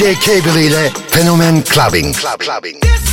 DJ Cable ile Fenomen Clubbing. Club, clubbing.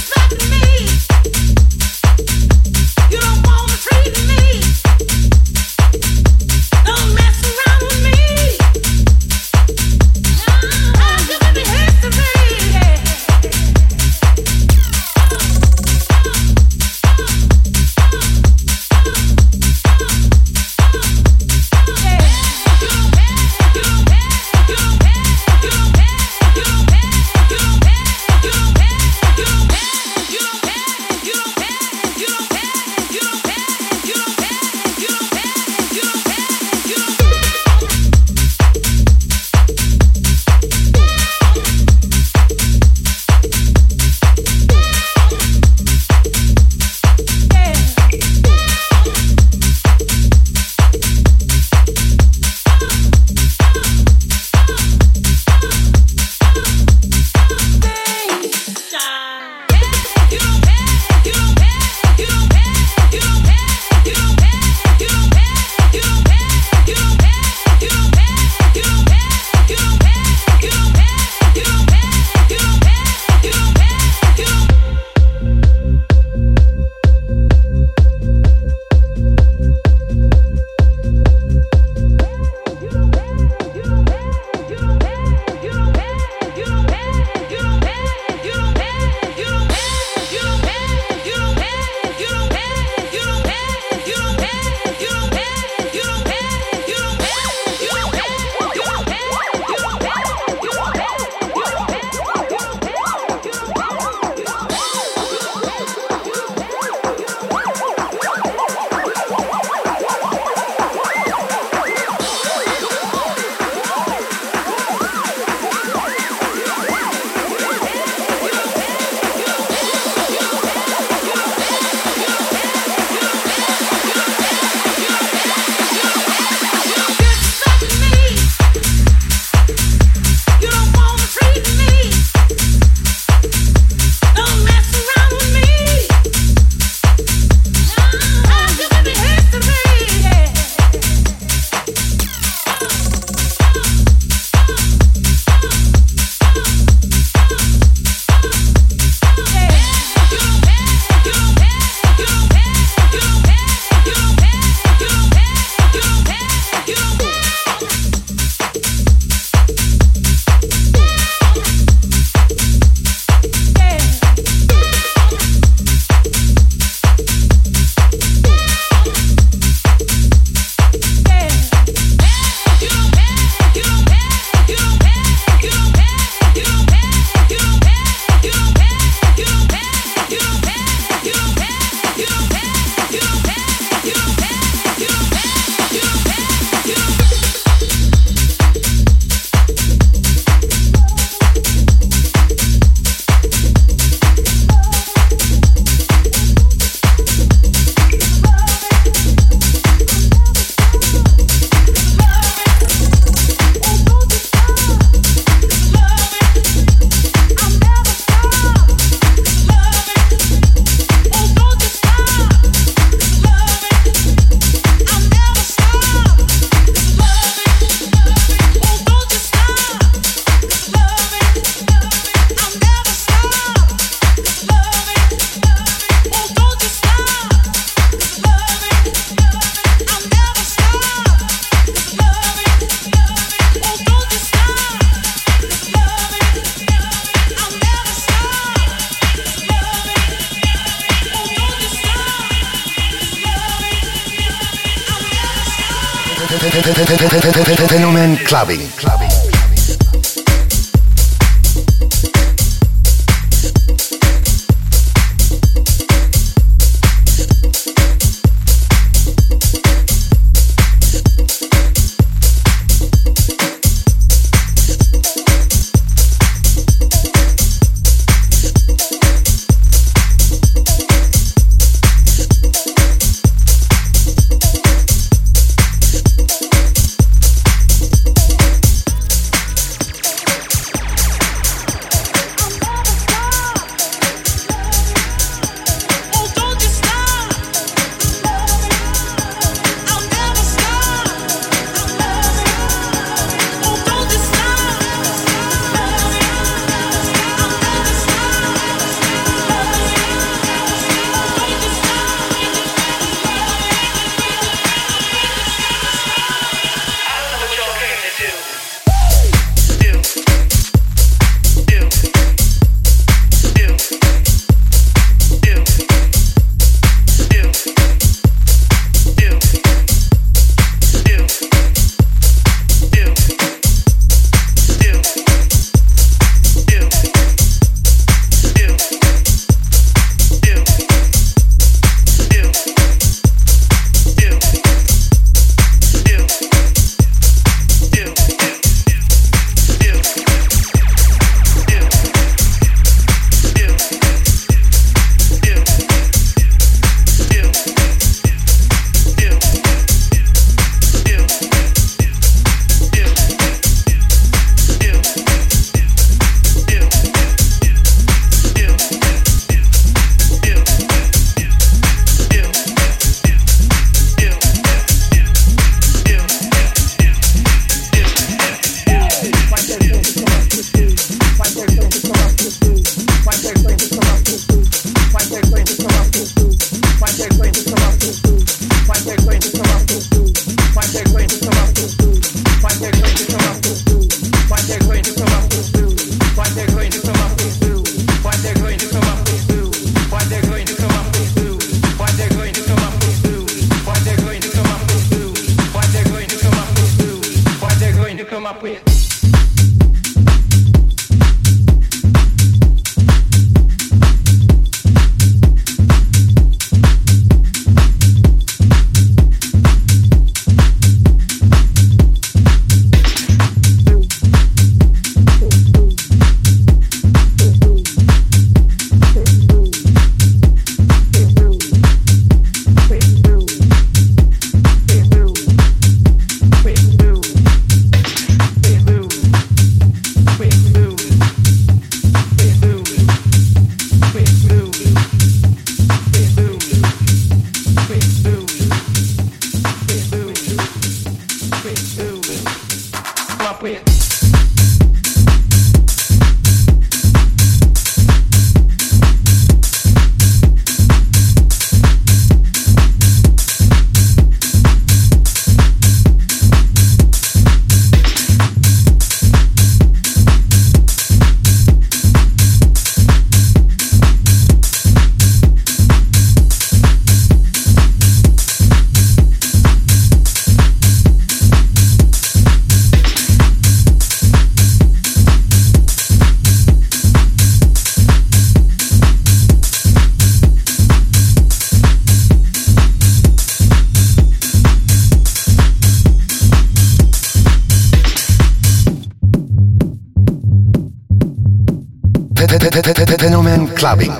Clubbing.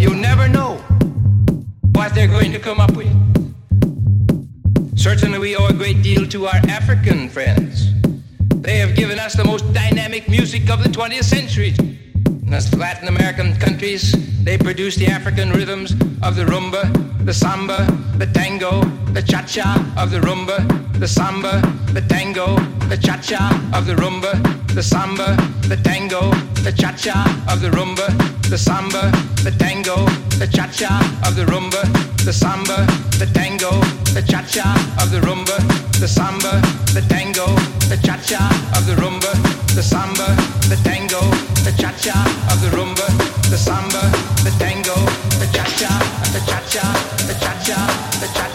You never know what they're going to come up with. Certainly, we owe a great deal to our African friends. They have given us the most dynamic music of the 20th century. In the Latin American countries, they produce the African rhythms of the rumba, the samba, the tango, the cha-cha of the rumba, the samba, the tango, the cha-cha of the rumba, the samba, the tango, the cha-cha of the rumba, the samba, the tango, the cha-cha of the rumba, the samba, the tango, the cha-cha of the rumba, the samba, the tango, the cha-cha of the rumba, the samba, the tango, the cha-cha of the rumba, the samba, the tango, the cha-cha, the cha-cha, the cha-cha, the cha-cha.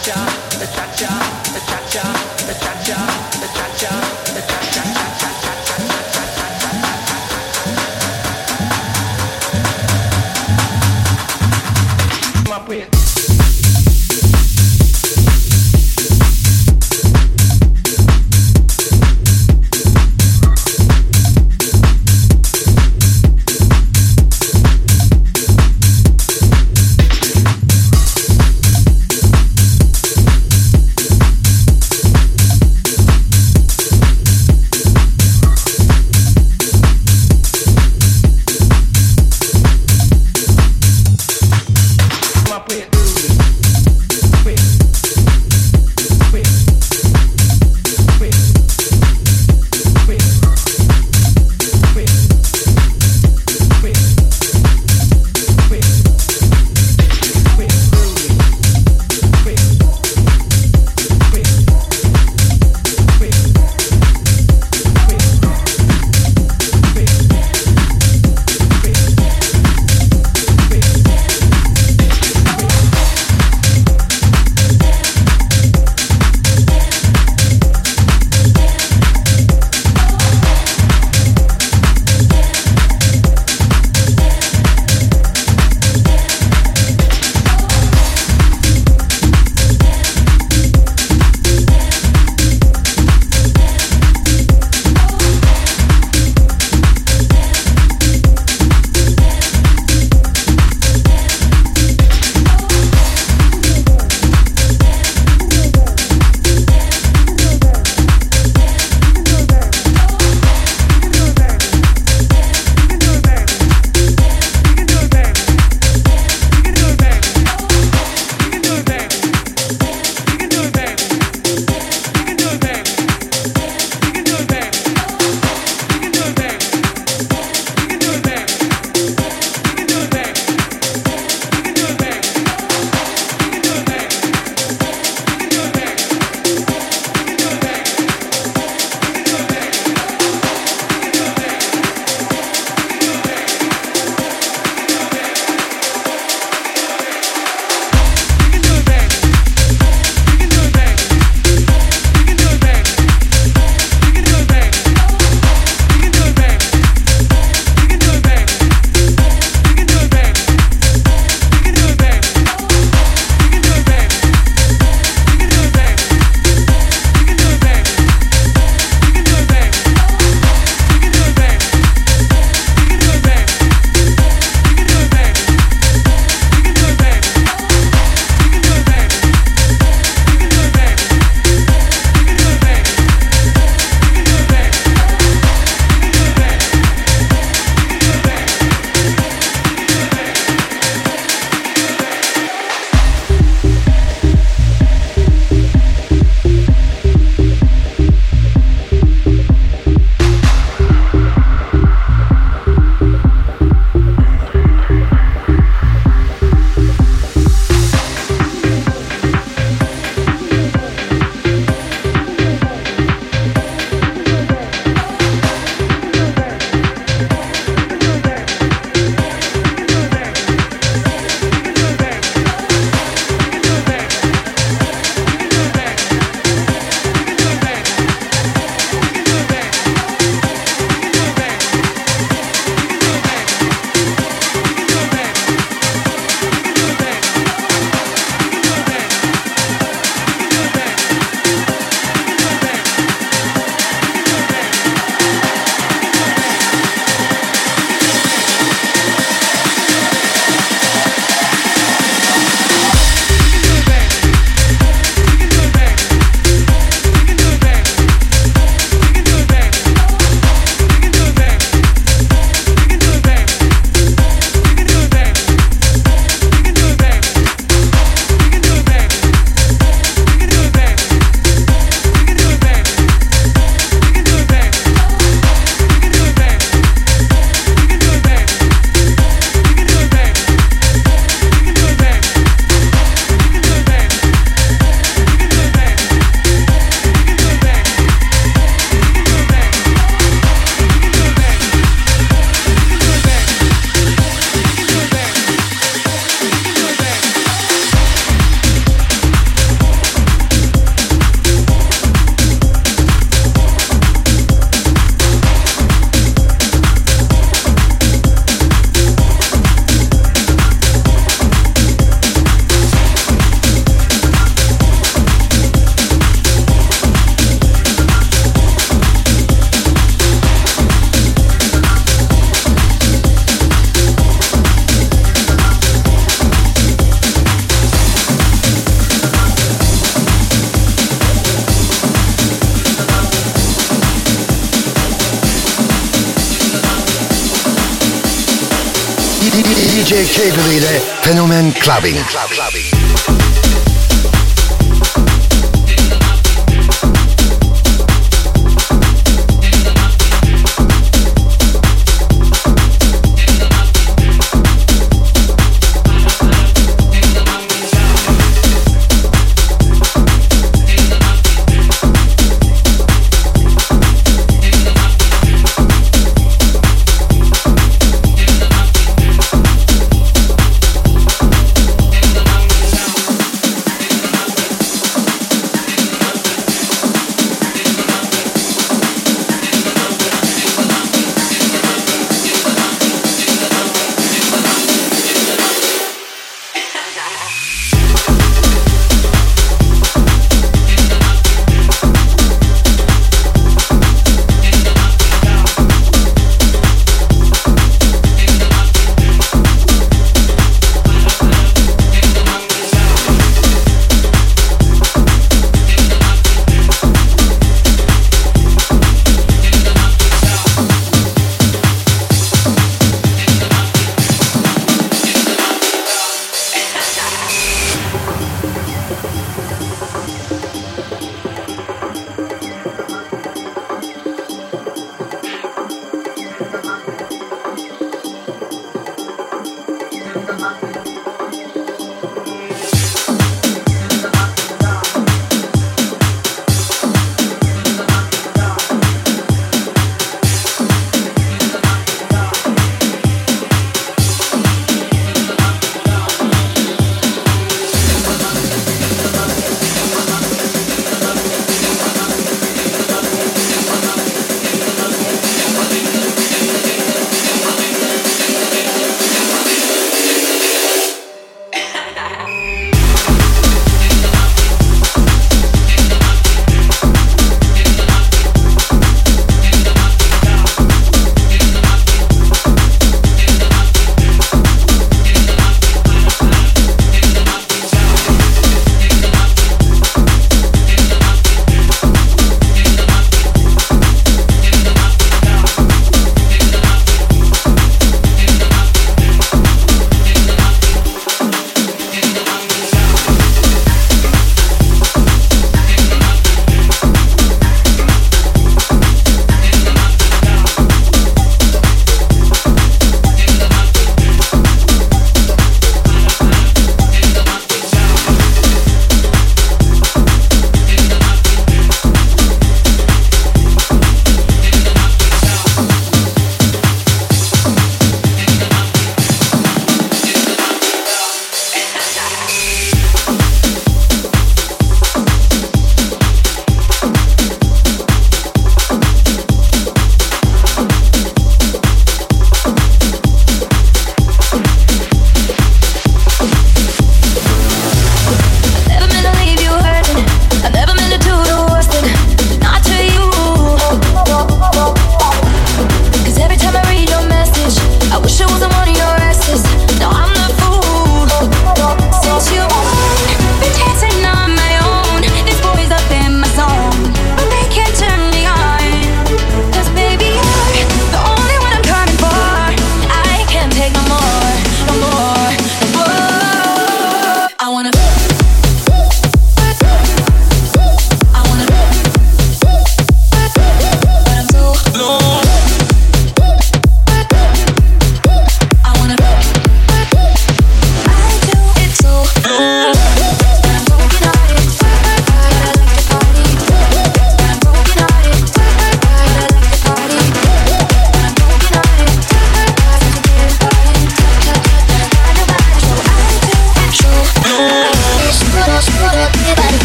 Clubbing.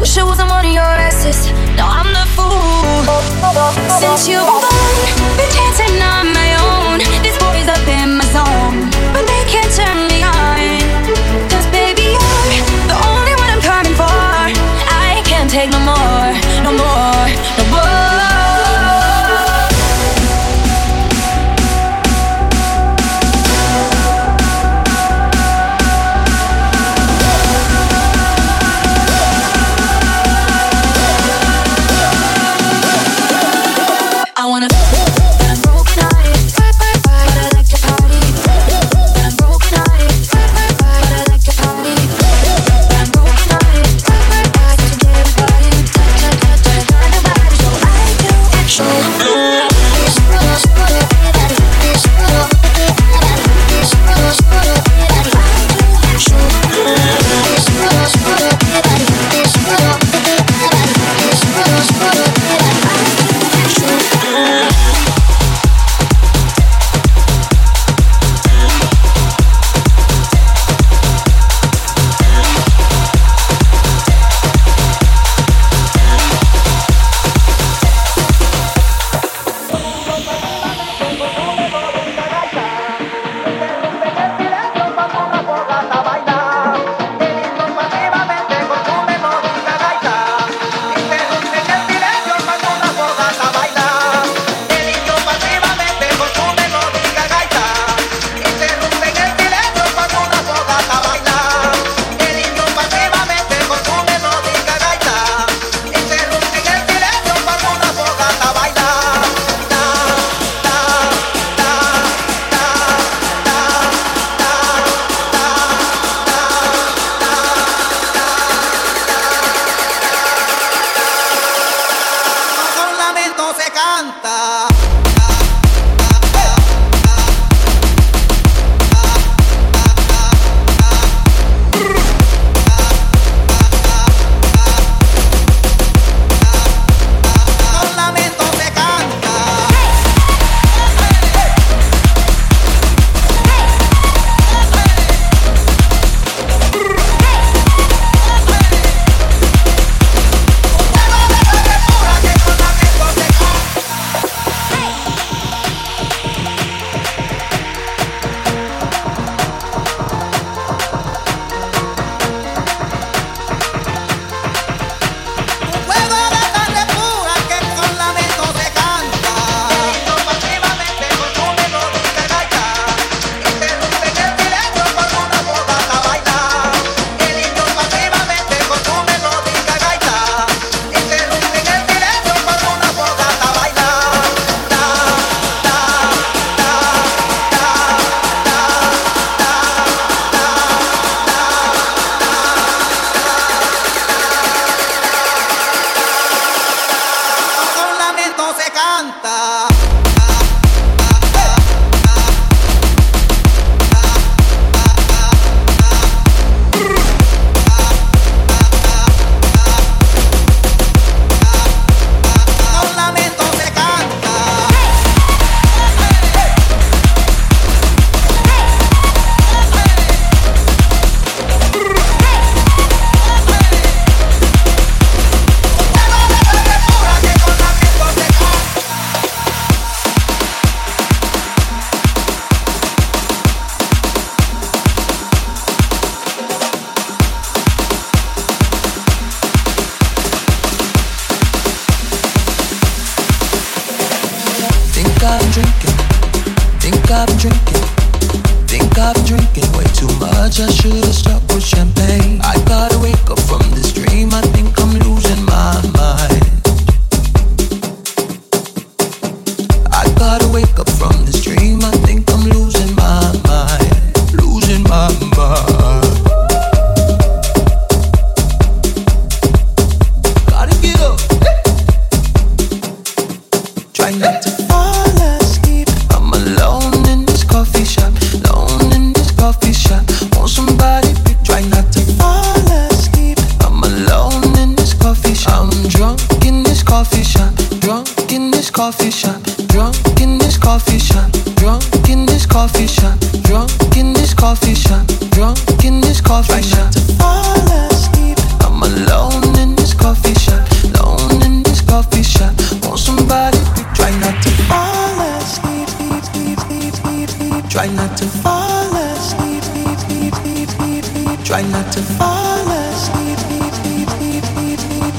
wish I wasn't one of your asses. No, I'm the fool. Since you've gone, been dancing on my own. This boy's up in my zone.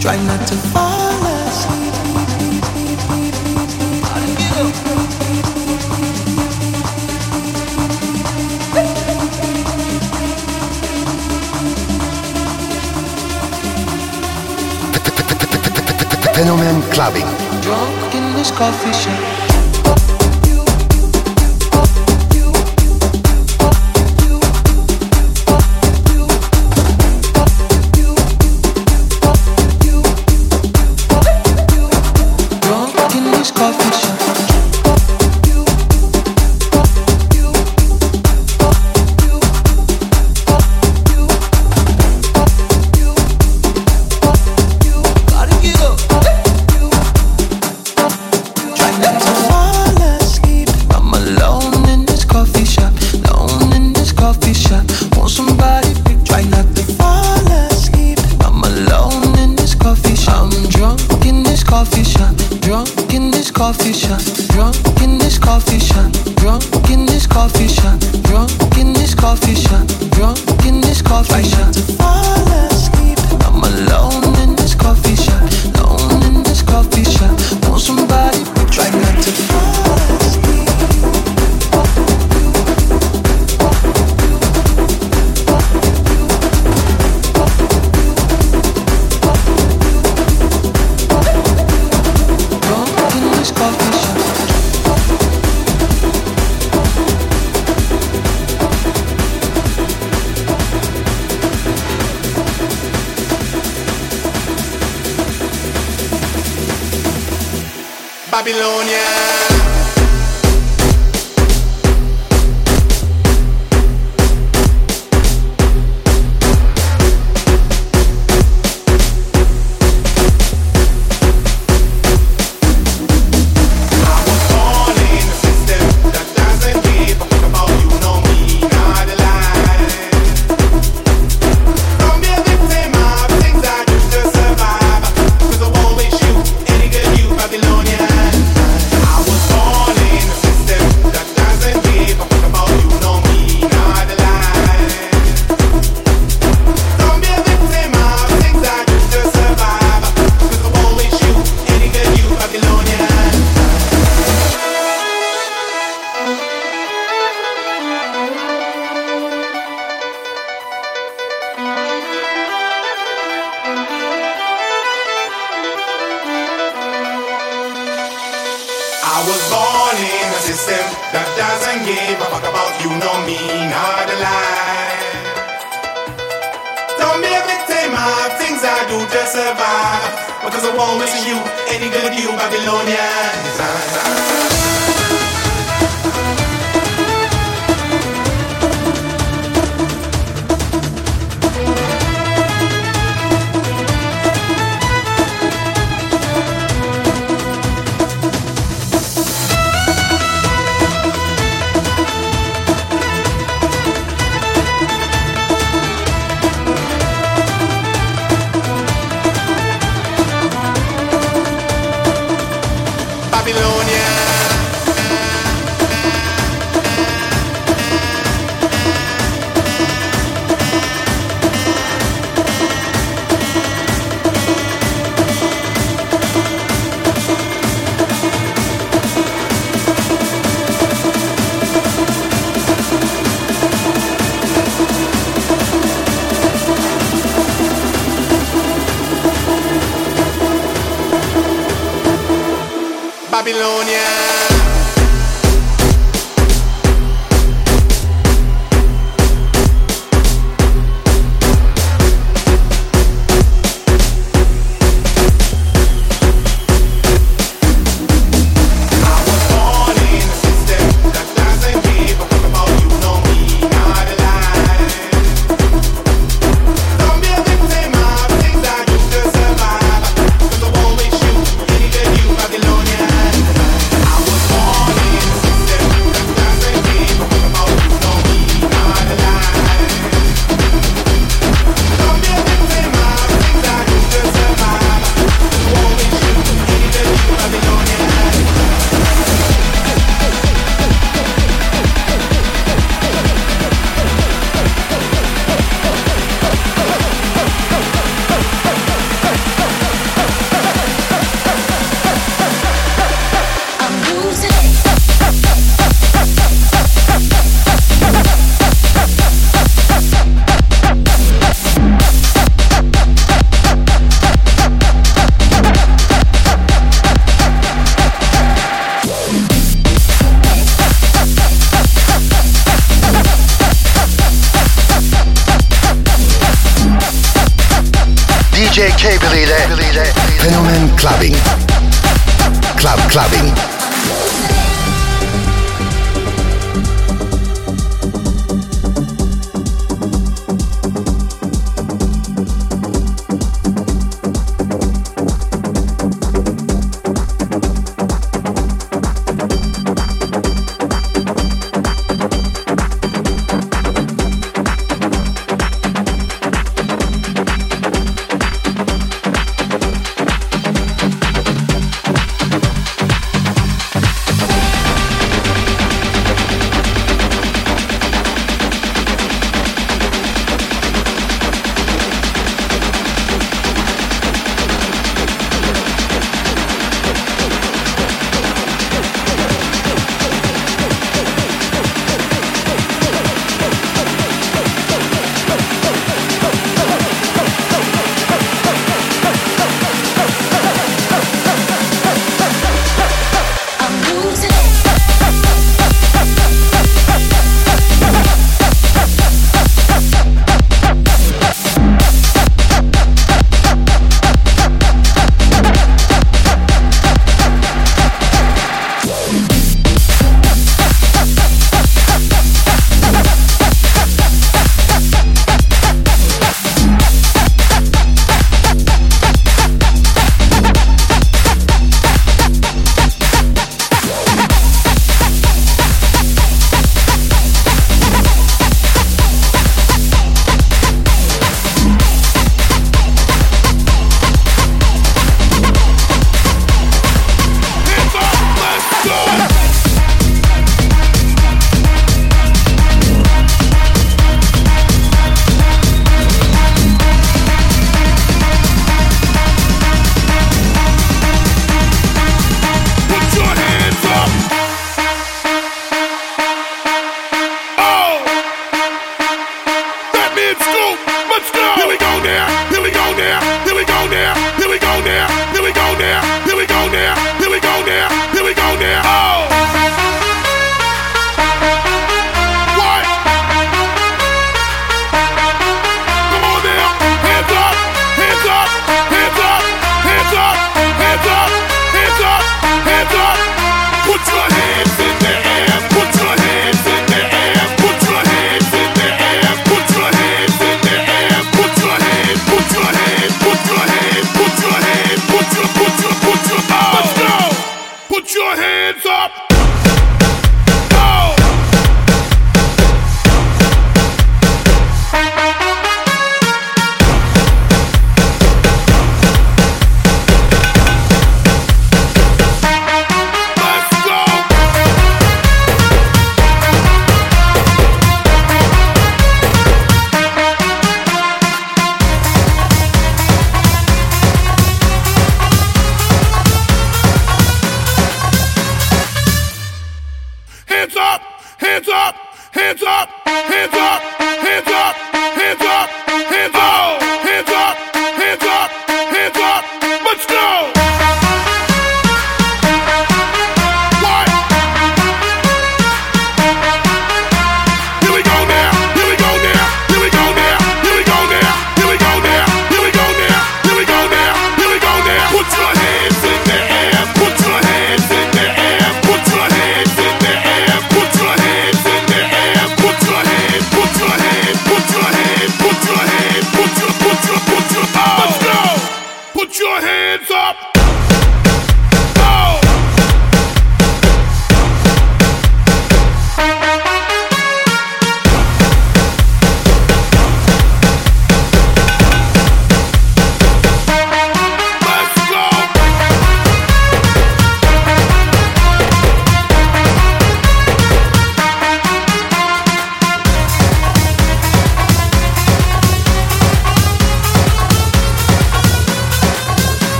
Try not to fall asleep. Fenomen Clubbing. Drunk in this coffee shop.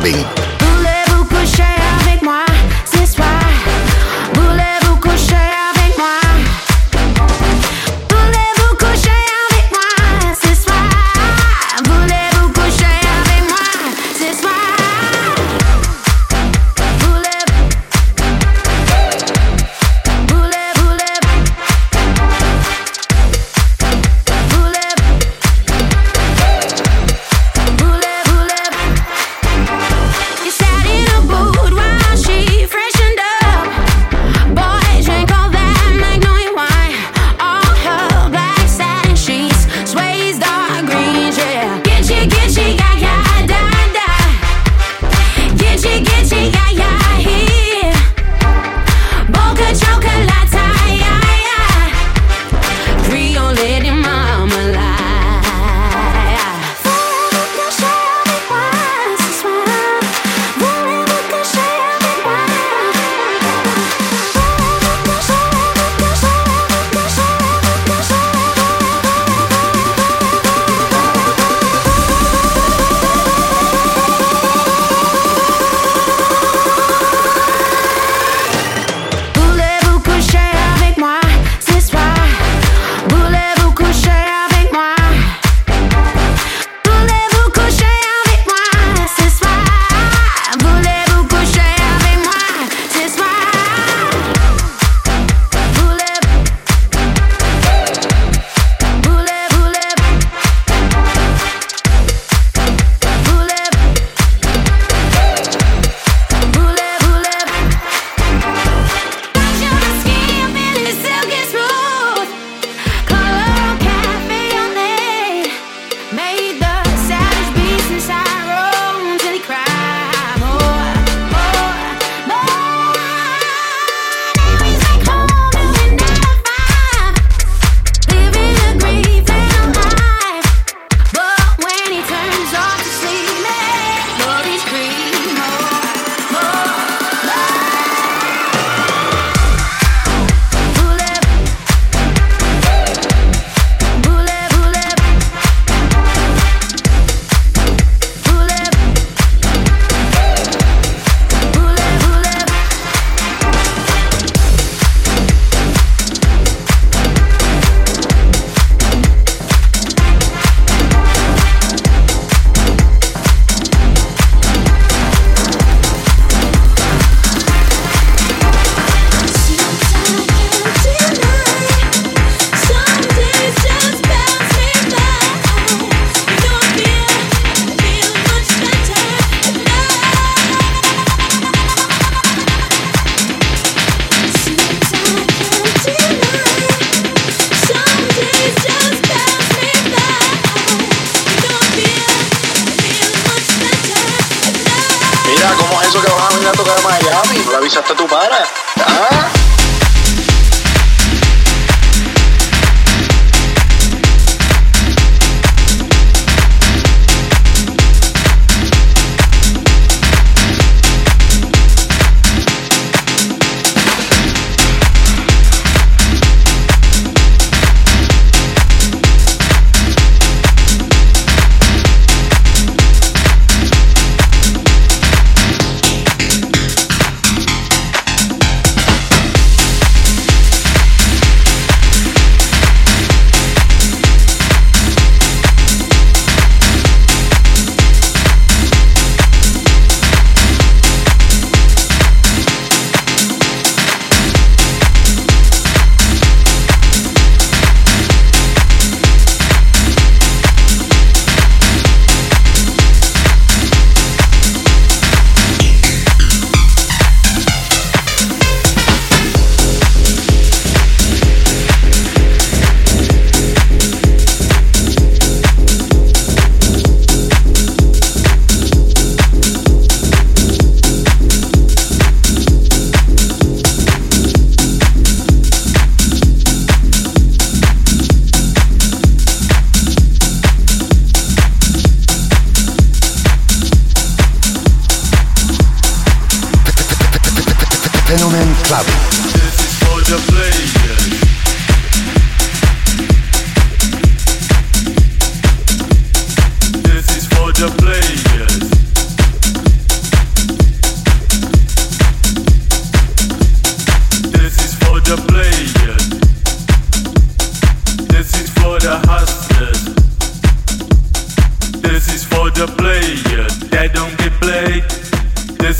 saben.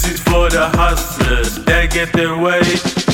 This is for the hustlers that get their way.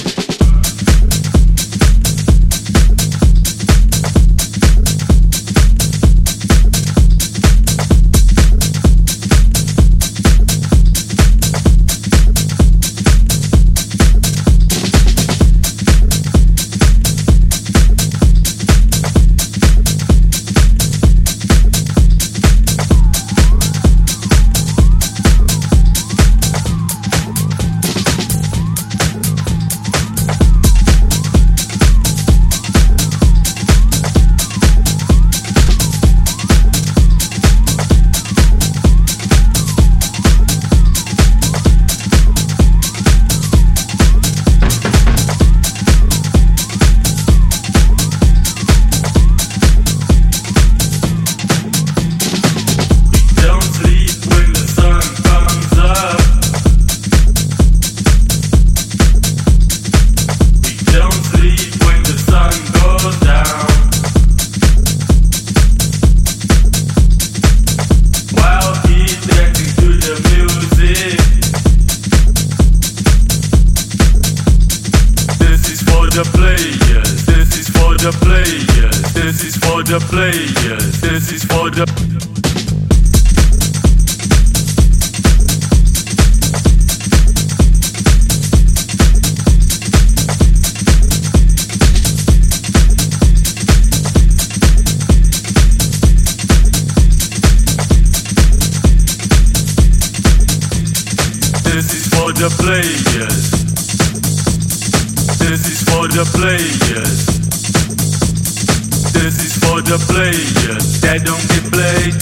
The players that don't get played.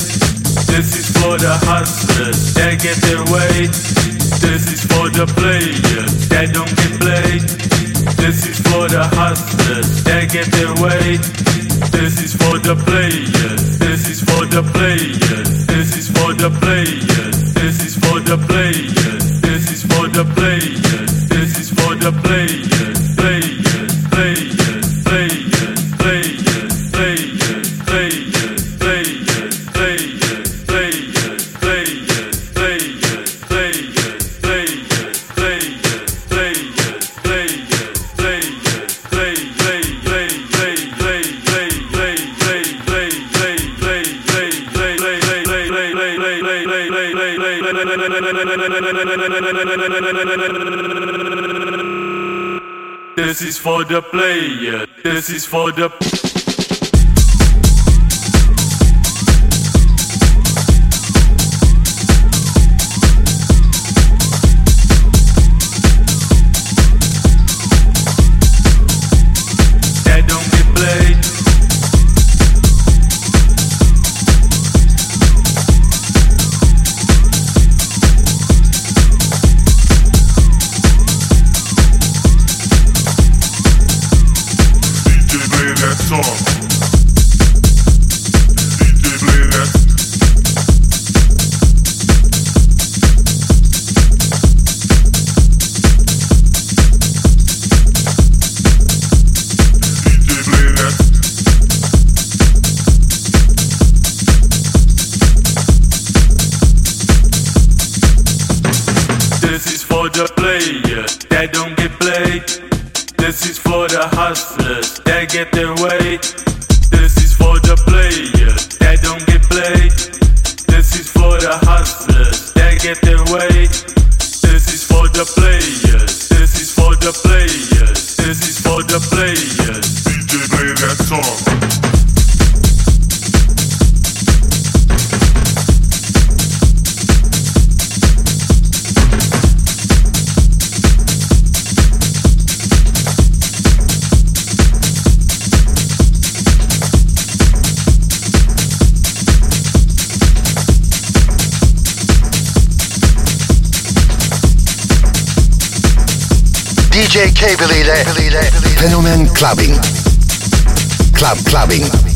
This is for the hustlers that get their way. This is for the players that don't get played. This is for the hustlers that get their way. This is for the players. This is for the players. This is for the players. This is for the players. This is for the players. This is for the players. Players, for the player. This is for the don't get played. This is for the hustlers that get their way. This is for the player that don't get played. This is for the hustlers that get their way. This is for the players. This is for the players. This is for the players. DJ K believe that. Fenomen Clubbing. Club Clubbing.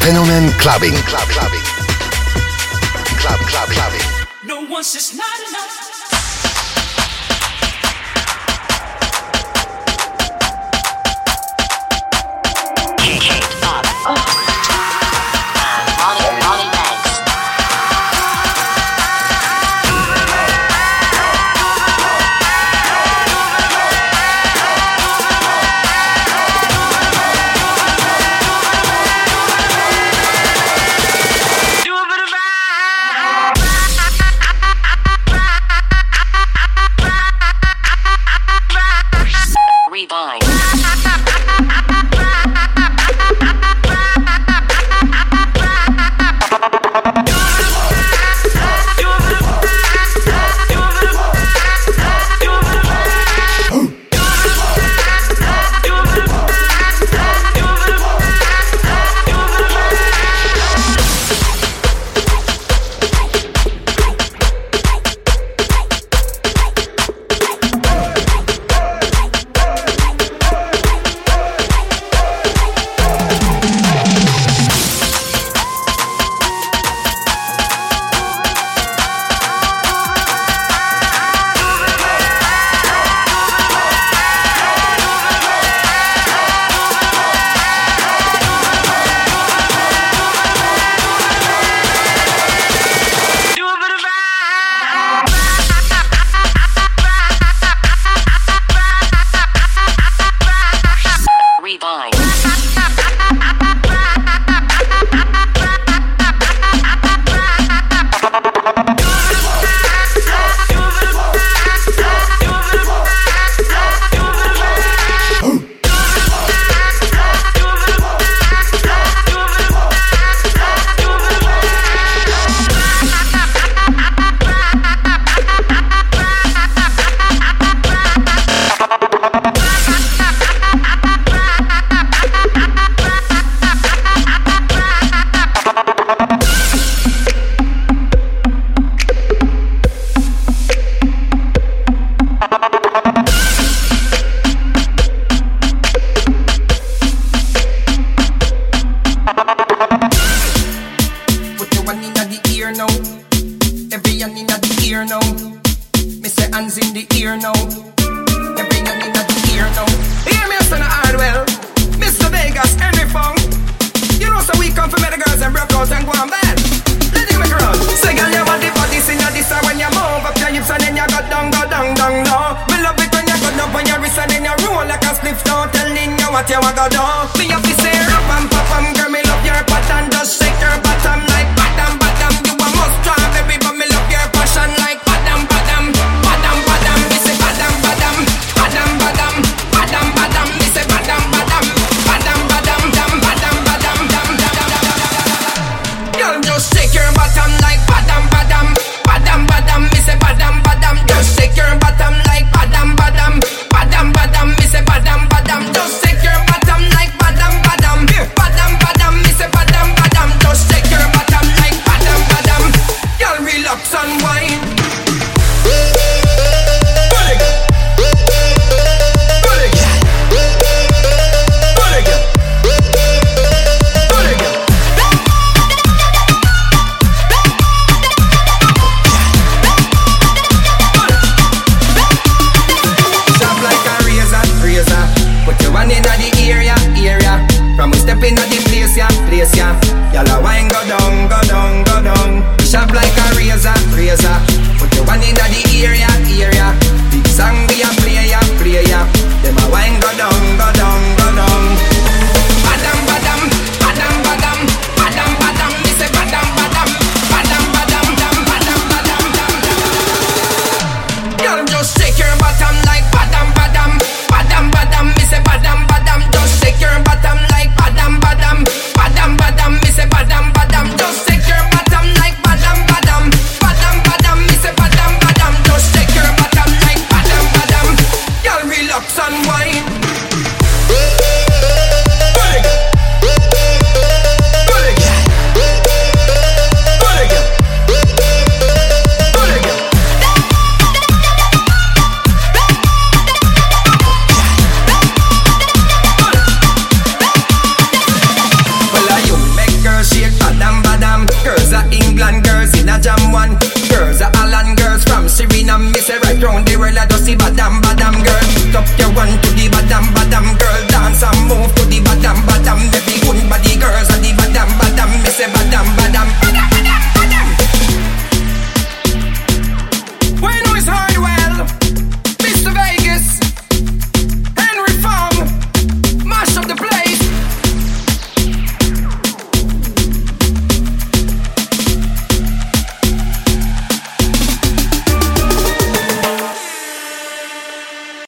Fenomen Clubbing. Club, clubbing. Club, club, clubbing. No once is not enough.